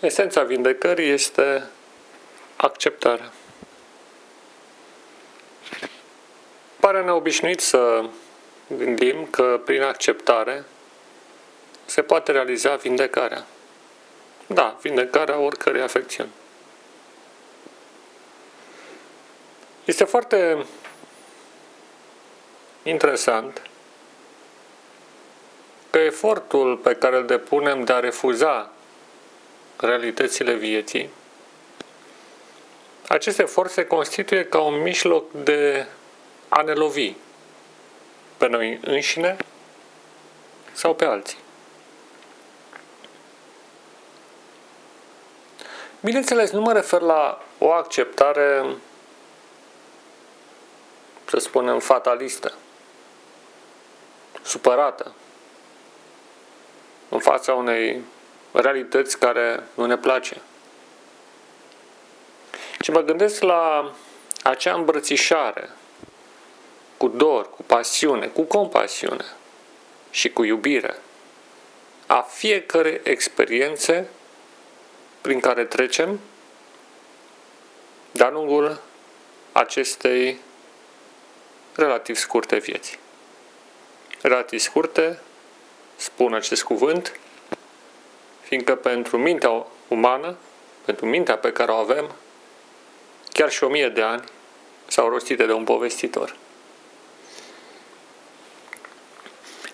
Esența vindecării este acceptarea. Pare neobișnuit să gândim că prin acceptare se poate realiza vindecarea. Da, vindecarea oricărei afecțiuni. Este foarte interesant că efortul pe care îl depunem de a refuza realitățile vieții, acest efort se constituie ca un mijloc de a ne lovi pe noi înșine sau pe alții. Bineînțeles, nu mă refer la o acceptare, să spunem, fatalistă, supărată, în fața unei realități care nu ne place. Și mă gândesc la acea îmbrățișare cu dor, cu pasiune, cu compasiune și cu iubire a fiecare experiențe prin care trecem de-a lungul acestei relativ scurte vieți. Relativ scurte, spun acest cuvânt, fiindcă pentru mintea umană, pentru mintea pe care o avem, chiar și o mie de ani s-au rostite de un povestitor.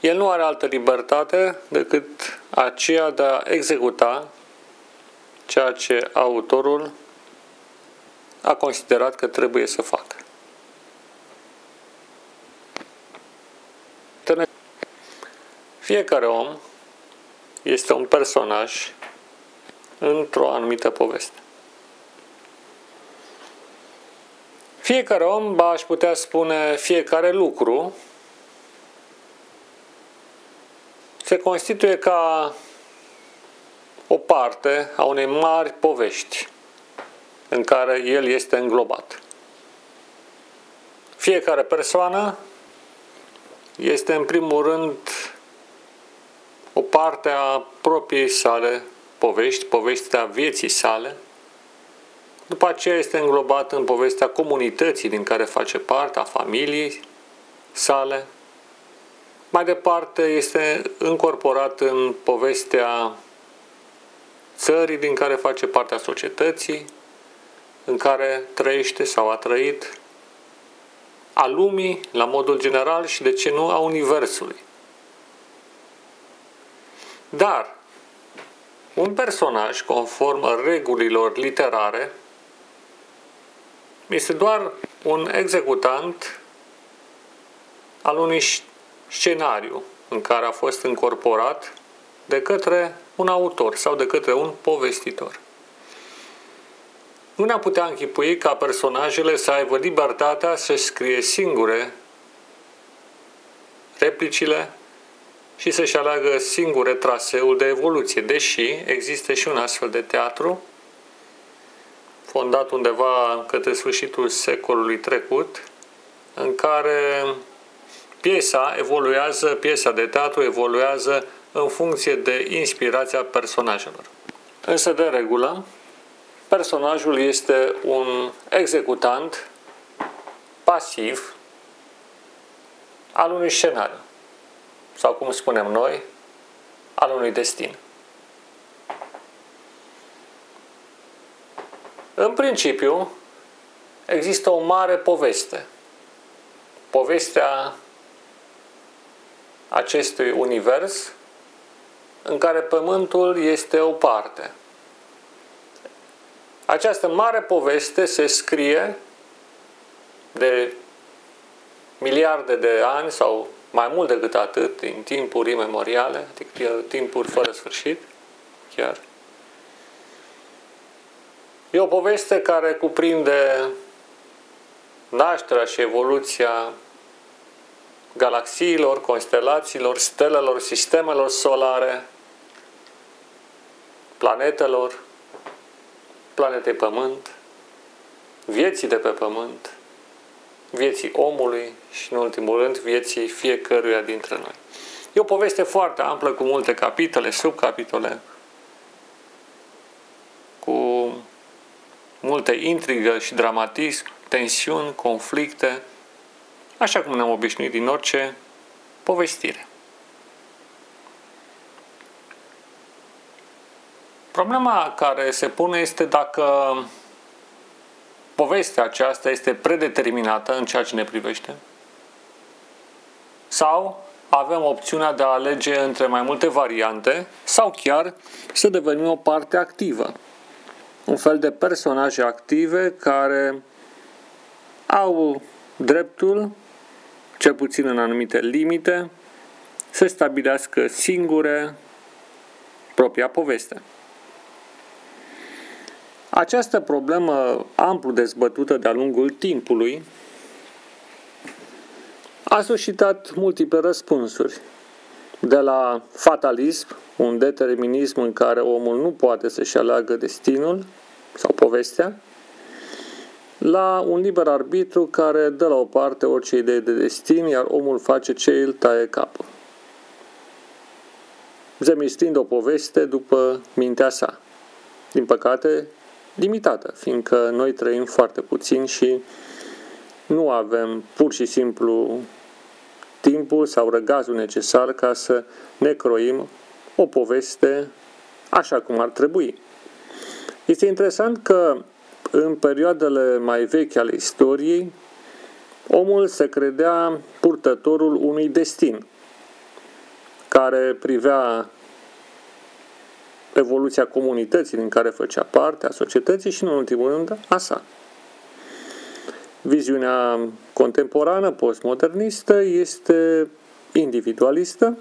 El nu are altă libertate decât aceea de a executa ceea ce autorul a considerat că trebuie să facă. Fiecare om este un personaj într-o anumită poveste. Fiecare om, ba aș putea spune fiecare lucru, se constituie ca o parte a unei mari povești în care el este înglobat. Fiecare persoană este în primul rând o parte a propriei sale povești, povestea vieții sale. După aceea este înglobat în povestea comunității din care face parte, a familiei sale. Mai departe este încorporat în povestea țării din care face parte a societății, în care trăiește sau a trăit, a lumii la modul general și de ce nu a Universului. Dar un personaj, conform regulilor literare, este doar un executant al unui scenariu în care a fost încorporat de către un autor sau de către un povestitor. Nu ne-am putea închipui ca personajele să aibă libertatea să scrie singure replicile și să-și aleagă singure traseul de evoluție, deși există și un astfel de teatru fondat undeva către sfârșitul secolului trecut, în care piesa evoluează, piesa de teatru evoluează în funcție de inspirația personajelor. Însă, de regulă, personajul este un executant pasiv al unui scenariu sau cum spunem noi, al unui destin. În principiu, există o mare poveste. Povestea acestui univers în care Pământul este o parte. Această mare poveste se scrie de miliarde de ani sau mai mult decât atât, din timpuri imemoriale, adică timpuri fără sfârșit, chiar. E o poveste care cuprinde nașterea și evoluția galaxiilor, constelațiilor, stelelor, sistemelor solare, planetelor, planetei Pământ, vieții de pe Pământ, vieții omului și, în ultimul rând, vieții fiecăruia dintre noi. E o poveste foarte amplă, cu multe capitole, subcapitole. multe intrigă și dramatism, tensiuni, conflicte, așa cum ne-am obișnuit din orice povestire. Problema care se pune este dacă povestea aceasta este predeterminată în ceea ce ne privește sau avem opțiunea de a alege între mai multe variante sau chiar să devenim o parte activă. Un fel de personaje active care au dreptul, cel puțin în anumite limite, să stabilească singure propria poveste. Această problemă amplu dezbătută de-a lungul timpului a suscitat multiple răspunsuri, de la fatalism, un determinism în care omul nu poate să-și aleagă destinul sau povestea, la un liber arbitru care dă la o parte orice idee de destin, iar omul face ce îl taie capul. Zemistind o poveste după mintea sa. Din păcate, limitată, fiindcă noi trăim foarte puțin și nu avem pur și simplu timpul sau răgazul necesar ca să ne croim o poveste așa cum ar trebui. Este interesant că în perioadele mai vechi ale istoriei, omul se credea purtătorul unui destin care privea evoluția comunității din care făcea parte, a societății și, în ultimul rând, a sa. Viziunea contemporană, postmodernistă, este individualistă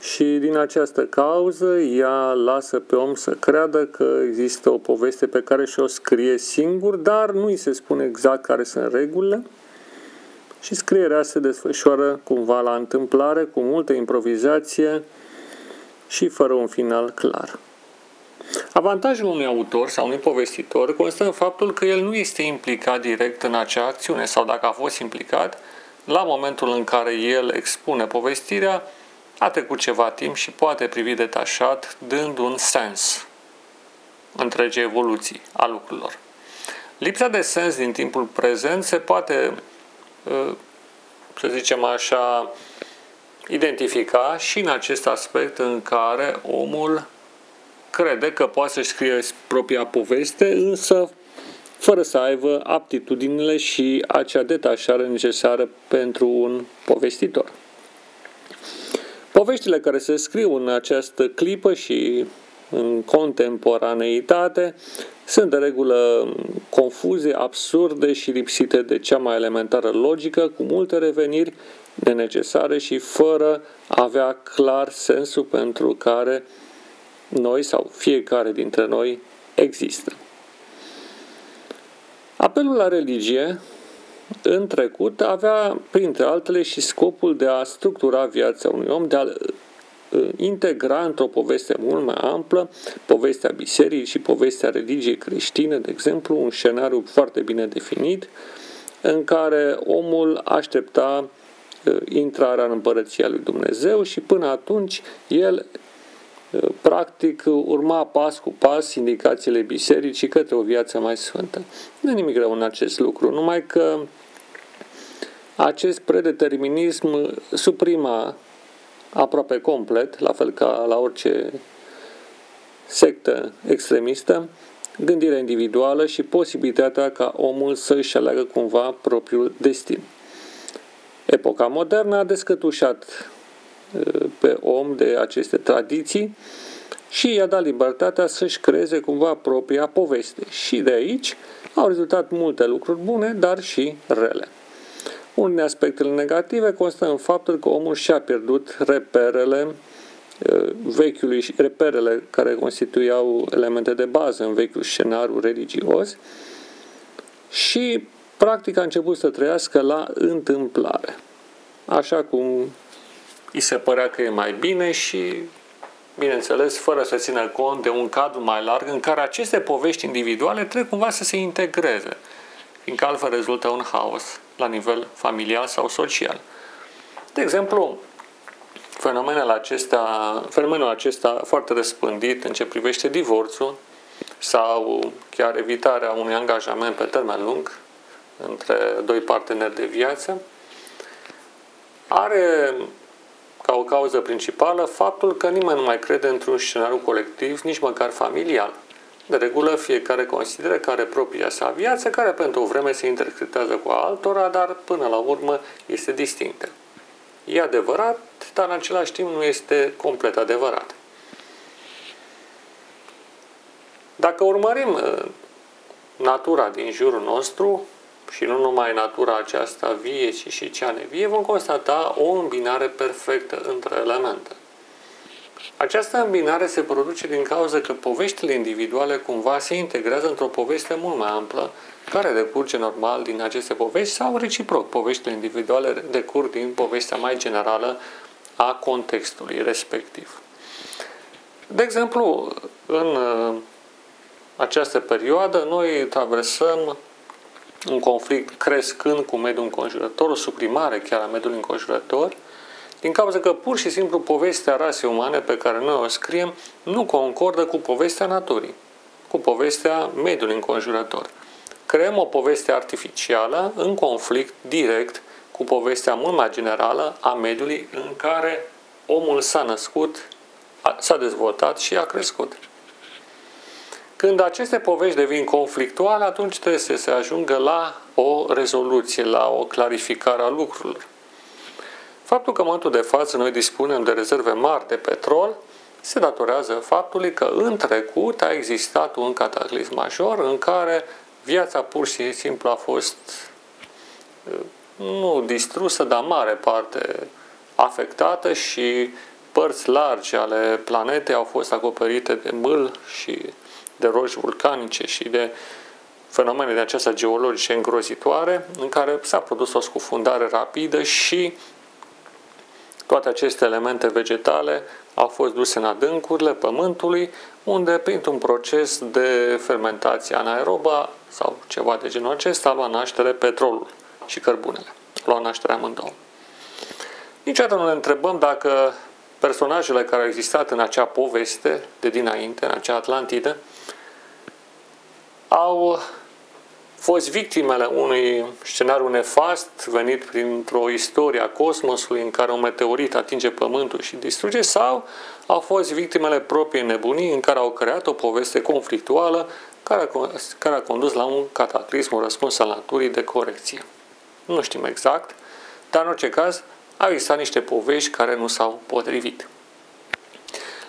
și din această cauză ea lasă pe om să creadă că există o poveste pe care și-o scrie singur, dar nu îi se spune exact care sunt regulile și scrierea se desfășoară cumva la întâmplare, cu multă improvizație și fără un final clar. Avantajul unui autor sau unui povestitor constă în faptul că el nu este implicat direct în acea acțiune sau dacă a fost implicat, la momentul în care el expune povestirea, a trecut ceva timp și poate privi detașat, dând un sens întregii evoluții a lucrurilor. Lipsa de sens din timpul prezent se poate, ă, să zicem așa, identifica și în acest aspect în care omul crede că poate să-și scrie propria poveste, însă fără să aibă aptitudinile și acea detașare necesară pentru un povestitor. Poveștile care se scriu în această clipă și în contemporaneitate sunt de regulă confuze, absurde și lipsite de cea mai elementară logică, cu multe reveniri nenecesare și fără a avea clar sensul pentru care noi sau fiecare dintre noi există. Apelul la religie în trecut avea, printre altele, și scopul de a structura viața unui om, de a uh, integra într-o poveste mult mai amplă, povestea bisericii și povestea religiei creștine, de exemplu, un scenariu foarte bine definit, în care omul aștepta uh, intrarea în împărăția lui Dumnezeu și până atunci el practic urma pas cu pas indicațiile bisericii către o viață mai sfântă. Nu e nimic rău în acest lucru, numai că acest predeterminism suprima aproape complet, la fel ca la orice sectă extremistă, gândirea individuală și posibilitatea ca omul să-și aleagă cumva propriul destin. Epoca modernă a descătușat pe om de aceste tradiții și i-a dat libertatea să-și creeze cumva propria poveste. Și de aici au rezultat multe lucruri bune, dar și rele. Unul din aspectele negative constă în faptul că omul și-a pierdut reperele uh, vechiului, reperele care constituiau elemente de bază în vechiul scenariu religios și practic a început să trăiască la întâmplare. Așa cum îi se părea că e mai bine și, bineînțeles, fără să țină cont de un cadru mai larg în care aceste povești individuale trebuie cumva să se integreze, fiindcă altfel rezultă un haos la nivel familial sau social. De exemplu, fenomenul acesta, fenomenul acesta foarte răspândit în ce privește divorțul, sau chiar evitarea unui angajament pe termen lung între doi parteneri de viață, are ca o cauză principală faptul că nimeni nu mai crede într-un scenariu colectiv, nici măcar familial. De regulă, fiecare consideră că are propria sa viață, care pentru o vreme se interpretează cu altora, dar până la urmă este distinctă. E adevărat, dar în același timp nu este complet adevărat. Dacă urmărim uh, natura din jurul nostru, și nu numai natura aceasta vie, ci și cea nevie, vom constata o îmbinare perfectă între elemente. Această îmbinare se produce din cauza că poveștile individuale cumva se integrează într-o poveste mult mai amplă, care decurge normal din aceste povești sau reciproc. Poveștile individuale decurg din povestea mai generală a contextului respectiv. De exemplu, în uh, această perioadă noi traversăm un conflict crescând cu mediul înconjurător, o suprimare chiar a mediului înconjurător, din cauza că pur și simplu povestea rasei umane pe care noi o scriem nu concordă cu povestea naturii, cu povestea mediului înconjurător. Creăm o poveste artificială în conflict direct cu povestea mult mai generală a mediului în care omul s-a născut, s-a dezvoltat și a crescut. Când aceste povești devin conflictuale, atunci trebuie să se ajungă la o rezoluție, la o clarificare a lucrurilor. Faptul că în momentul de față noi dispunem de rezerve mari de petrol se datorează faptului că în trecut a existat un cataclism major în care viața pur și simplu a fost nu distrusă, dar mare parte afectată și părți largi ale planetei au fost acoperite de mâl și de roși vulcanice și de fenomene de această geologice îngrozitoare, în care s-a produs o scufundare rapidă și toate aceste elemente vegetale au fost duse în adâncurile pământului, unde, printr-un proces de fermentație anaerobă sau ceva de genul acesta, a luat naștere petrolul și cărbunele. A luat naștere amândouă. Niciodată nu ne întrebăm dacă personajele care au existat în acea poveste de dinainte, în acea Atlantidă, au fost victimele unui scenariu nefast venit printr-o istorie a cosmosului în care un meteorit atinge Pământul și distruge sau au fost victimele proprii nebunii în care au creat o poveste conflictuală care a, care a condus la un cataclism, un răspuns al naturii de corecție. Nu știm exact, dar în orice caz au existat niște povești care nu s-au potrivit.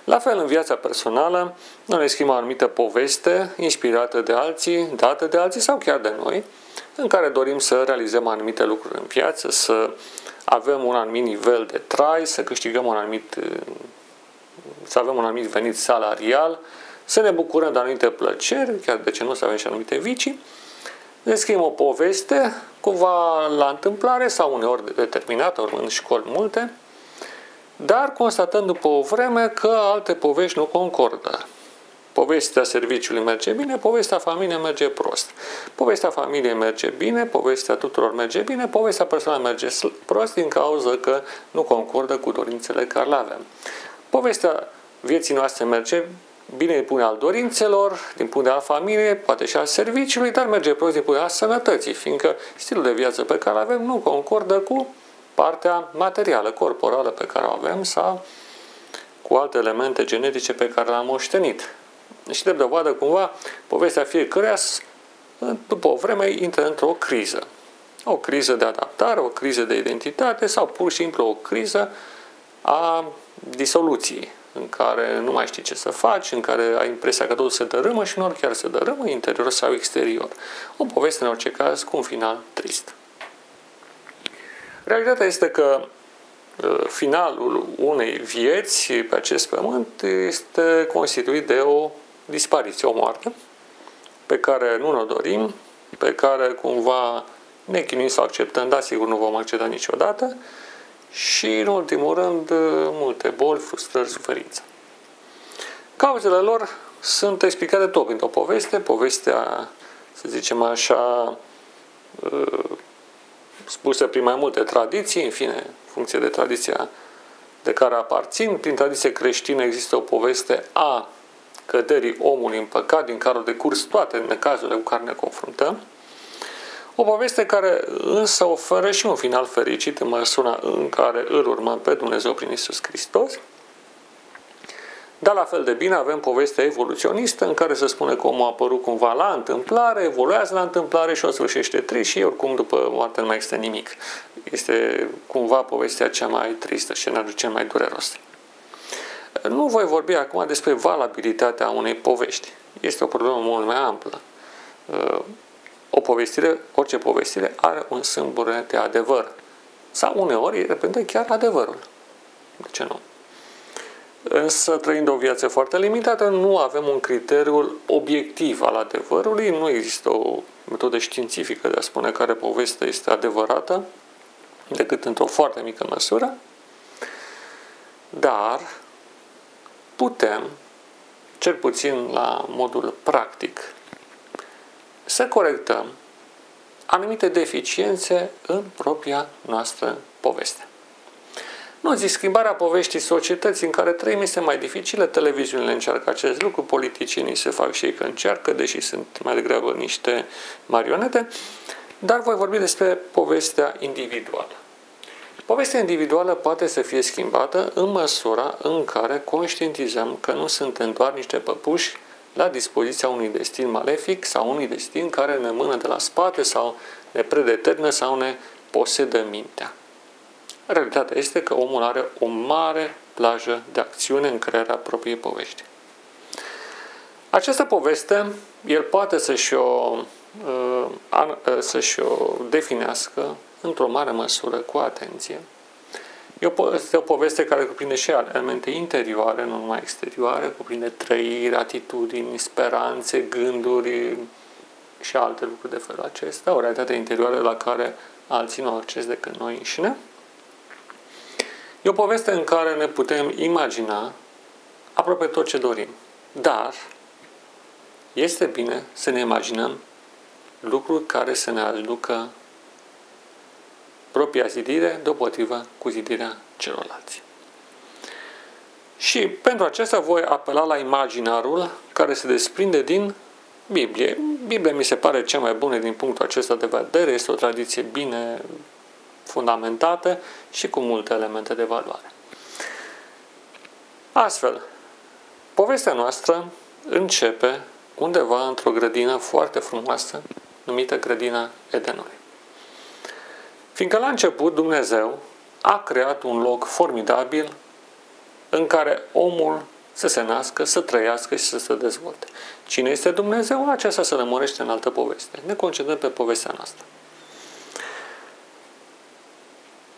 La fel, în viața personală, noi ne scriem o anumită poveste inspirată de alții, dată de alții sau chiar de noi, în care dorim să realizăm anumite lucruri în viață, să avem un anumit nivel de trai, să câștigăm un anumit, să avem un anumit venit salarial, să ne bucurăm de anumite plăceri, chiar de ce nu să avem și anumite vicii. Ne scriem o poveste, cumva la întâmplare sau uneori determinată, urmând școli multe, dar constatând după o vreme că alte povești nu concordă. Povestea serviciului merge bine, povestea familiei merge prost. Povestea familiei merge bine, povestea tuturor merge bine, povestea personală merge prost din cauza că nu concordă cu dorințele care le avem. Povestea vieții noastre merge bine din punct al dorințelor, din punct de al familiei, poate și al serviciului, dar merge prost din punct de al sănătății, fiindcă stilul de viață pe care îl avem nu concordă cu partea materială, corporală pe care o avem sau cu alte elemente genetice pe care le-am moștenit. Și de dovadă cumva povestea fiecăruia după o vreme intră într-o criză. O criză de adaptare, o criză de identitate sau pur și simplu o criză a disoluției în care nu mai știi ce să faci, în care ai impresia că totul se dărâmă și nu chiar se dărâmă, interior sau exterior. O poveste, în orice caz, cu un final trist. Realitatea este că uh, finalul unei vieți pe acest pământ este constituit de o dispariție, o moarte, pe care nu ne dorim, pe care cumva ne chinuim să acceptăm, dar sigur nu vom accepta niciodată, și, în ultimul rând, multe boli, frustrări, suferință. Cauzele lor sunt explicate tot printr-o poveste, povestea, să zicem așa, uh, spuse prin mai multe tradiții, în fine, în funcție de tradiția de care aparțin. Prin tradiție creștină există o poveste a căderii omului în păcat, din care au decurs toate necazurile cu care ne confruntăm. O poveste care însă oferă și un final fericit în măsura în care îl urmăm pe Dumnezeu prin Isus Hristos. Dar la fel de bine avem povestea evoluționistă în care se spune că omul a apărut cumva la întâmplare, evoluează la întâmplare și o sfârșește trist și oricum după moarte nu mai există nimic. Este cumva povestea cea mai tristă, scenariul cel mai dureros. Nu voi vorbi acum despre valabilitatea unei povești. Este o problemă mult mai amplă. O povestire, orice povestire are un sâmbure de adevăr. Sau uneori reprezintă chiar adevărul. De ce nu? Însă, trăind o viață foarte limitată, nu avem un criteriu obiectiv al adevărului, nu există o metodă științifică de a spune care poveste este adevărată, decât într-o foarte mică măsură, dar putem, cel puțin la modul practic, să corectăm anumite deficiențe în propria noastră poveste. Nu zic, schimbarea poveștii societății în care trăim este mai dificilă, televiziunile încearcă acest lucru, politicienii se fac și ei că încearcă, deși sunt mai degrabă niște marionete, dar voi vorbi despre povestea individuală. Povestea individuală poate să fie schimbată în măsura în care conștientizăm că nu suntem doar niște păpuși la dispoziția unui destin malefic sau unui destin care ne mână de la spate sau ne predetermină sau ne posedă mintea. Realitatea este că omul are o mare plajă de acțiune în crearea propriei povești. Această poveste, el poate să-și o, uh, uh, să-și o definească într-o mare măsură cu atenție. Este o poveste care cuprinde și elemente interioare, nu numai exterioare, cuprinde trăiri, atitudini, speranțe, gânduri și alte lucruri de felul acesta, o realitate interioară la care alții nu au acces decât noi înșine. E o poveste în care ne putem imagina aproape tot ce dorim. Dar este bine să ne imaginăm lucruri care să ne aducă propria zidire deopotrivă cu zidirea celorlalți. Și pentru acesta voi apela la imaginarul care se desprinde din Biblie. Biblia mi se pare cea mai bună din punctul acesta de vedere, este o tradiție bine fundamentată și cu multe elemente de valoare. Astfel, povestea noastră începe undeva într-o grădină foarte frumoasă, numită grădina Edenului. Fiindcă la început Dumnezeu a creat un loc formidabil în care omul să se nască, să trăiască și să se dezvolte. Cine este Dumnezeu? Aceasta se lămurește în altă poveste. Ne concentrăm pe povestea noastră.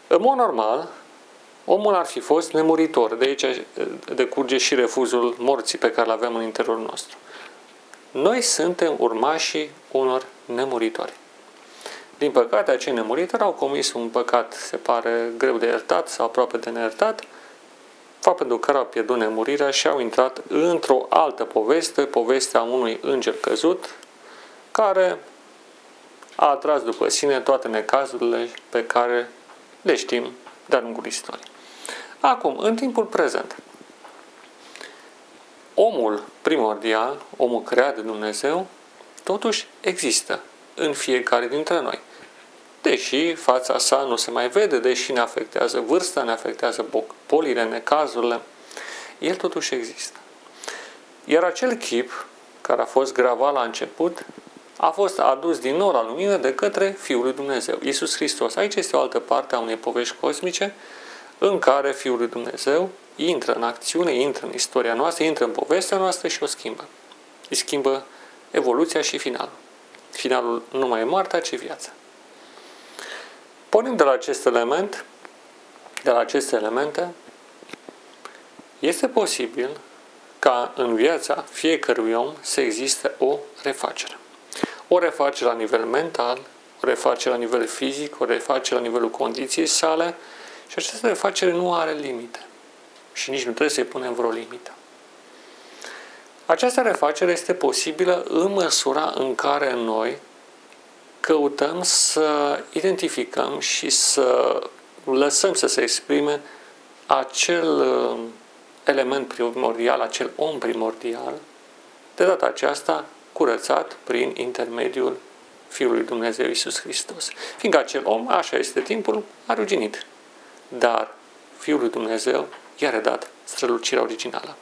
În mod normal, omul ar fi fost nemuritor. De aici decurge și refuzul morții pe care îl avem în interiorul nostru. Noi suntem urmașii unor nemuritori. Din păcate, acei nemuritori au comis un păcat, se pare, greu de iertat sau aproape de neiertat, fapt pentru care au pierdut nemurirea și au intrat într-o altă poveste, povestea unui înger căzut, care a atras după sine toate necazurile pe care le știm de-a lungul istoriei. Acum, în timpul prezent, omul primordial, omul creat de Dumnezeu, totuși există în fiecare dintre noi. Deși fața sa nu se mai vede, deși ne afectează vârsta, ne afectează bolile, necazurile, el totuși există. Iar acel chip care a fost gravat la început a fost adus din nou la lumină de către Fiul lui Dumnezeu, Isus Hristos. Aici este o altă parte a unei povești cosmice în care Fiul lui Dumnezeu intră în acțiune, intră în istoria noastră, intră în povestea noastră și o schimbă. Îi schimbă evoluția și finalul. Finalul nu mai e moartea, ci viața. Pornind de la acest element, de la aceste elemente, este posibil ca în viața fiecărui om să existe o refacere. O refacere la nivel mental, o refacere la nivel fizic, o refacere la nivelul condiției sale și această refacere nu are limite și nici nu trebuie să-i punem vreo limită. Această refacere este posibilă în măsura în care noi căutăm să identificăm și să lăsăm să se exprime acel uh, element primordial, acel om primordial de data aceasta curățat prin intermediul Fiului Dumnezeu Iisus Hristos. Fiindcă acel om, așa este timpul, a ruginit. Dar Fiul lui Dumnezeu i-a redat strălucirea originală.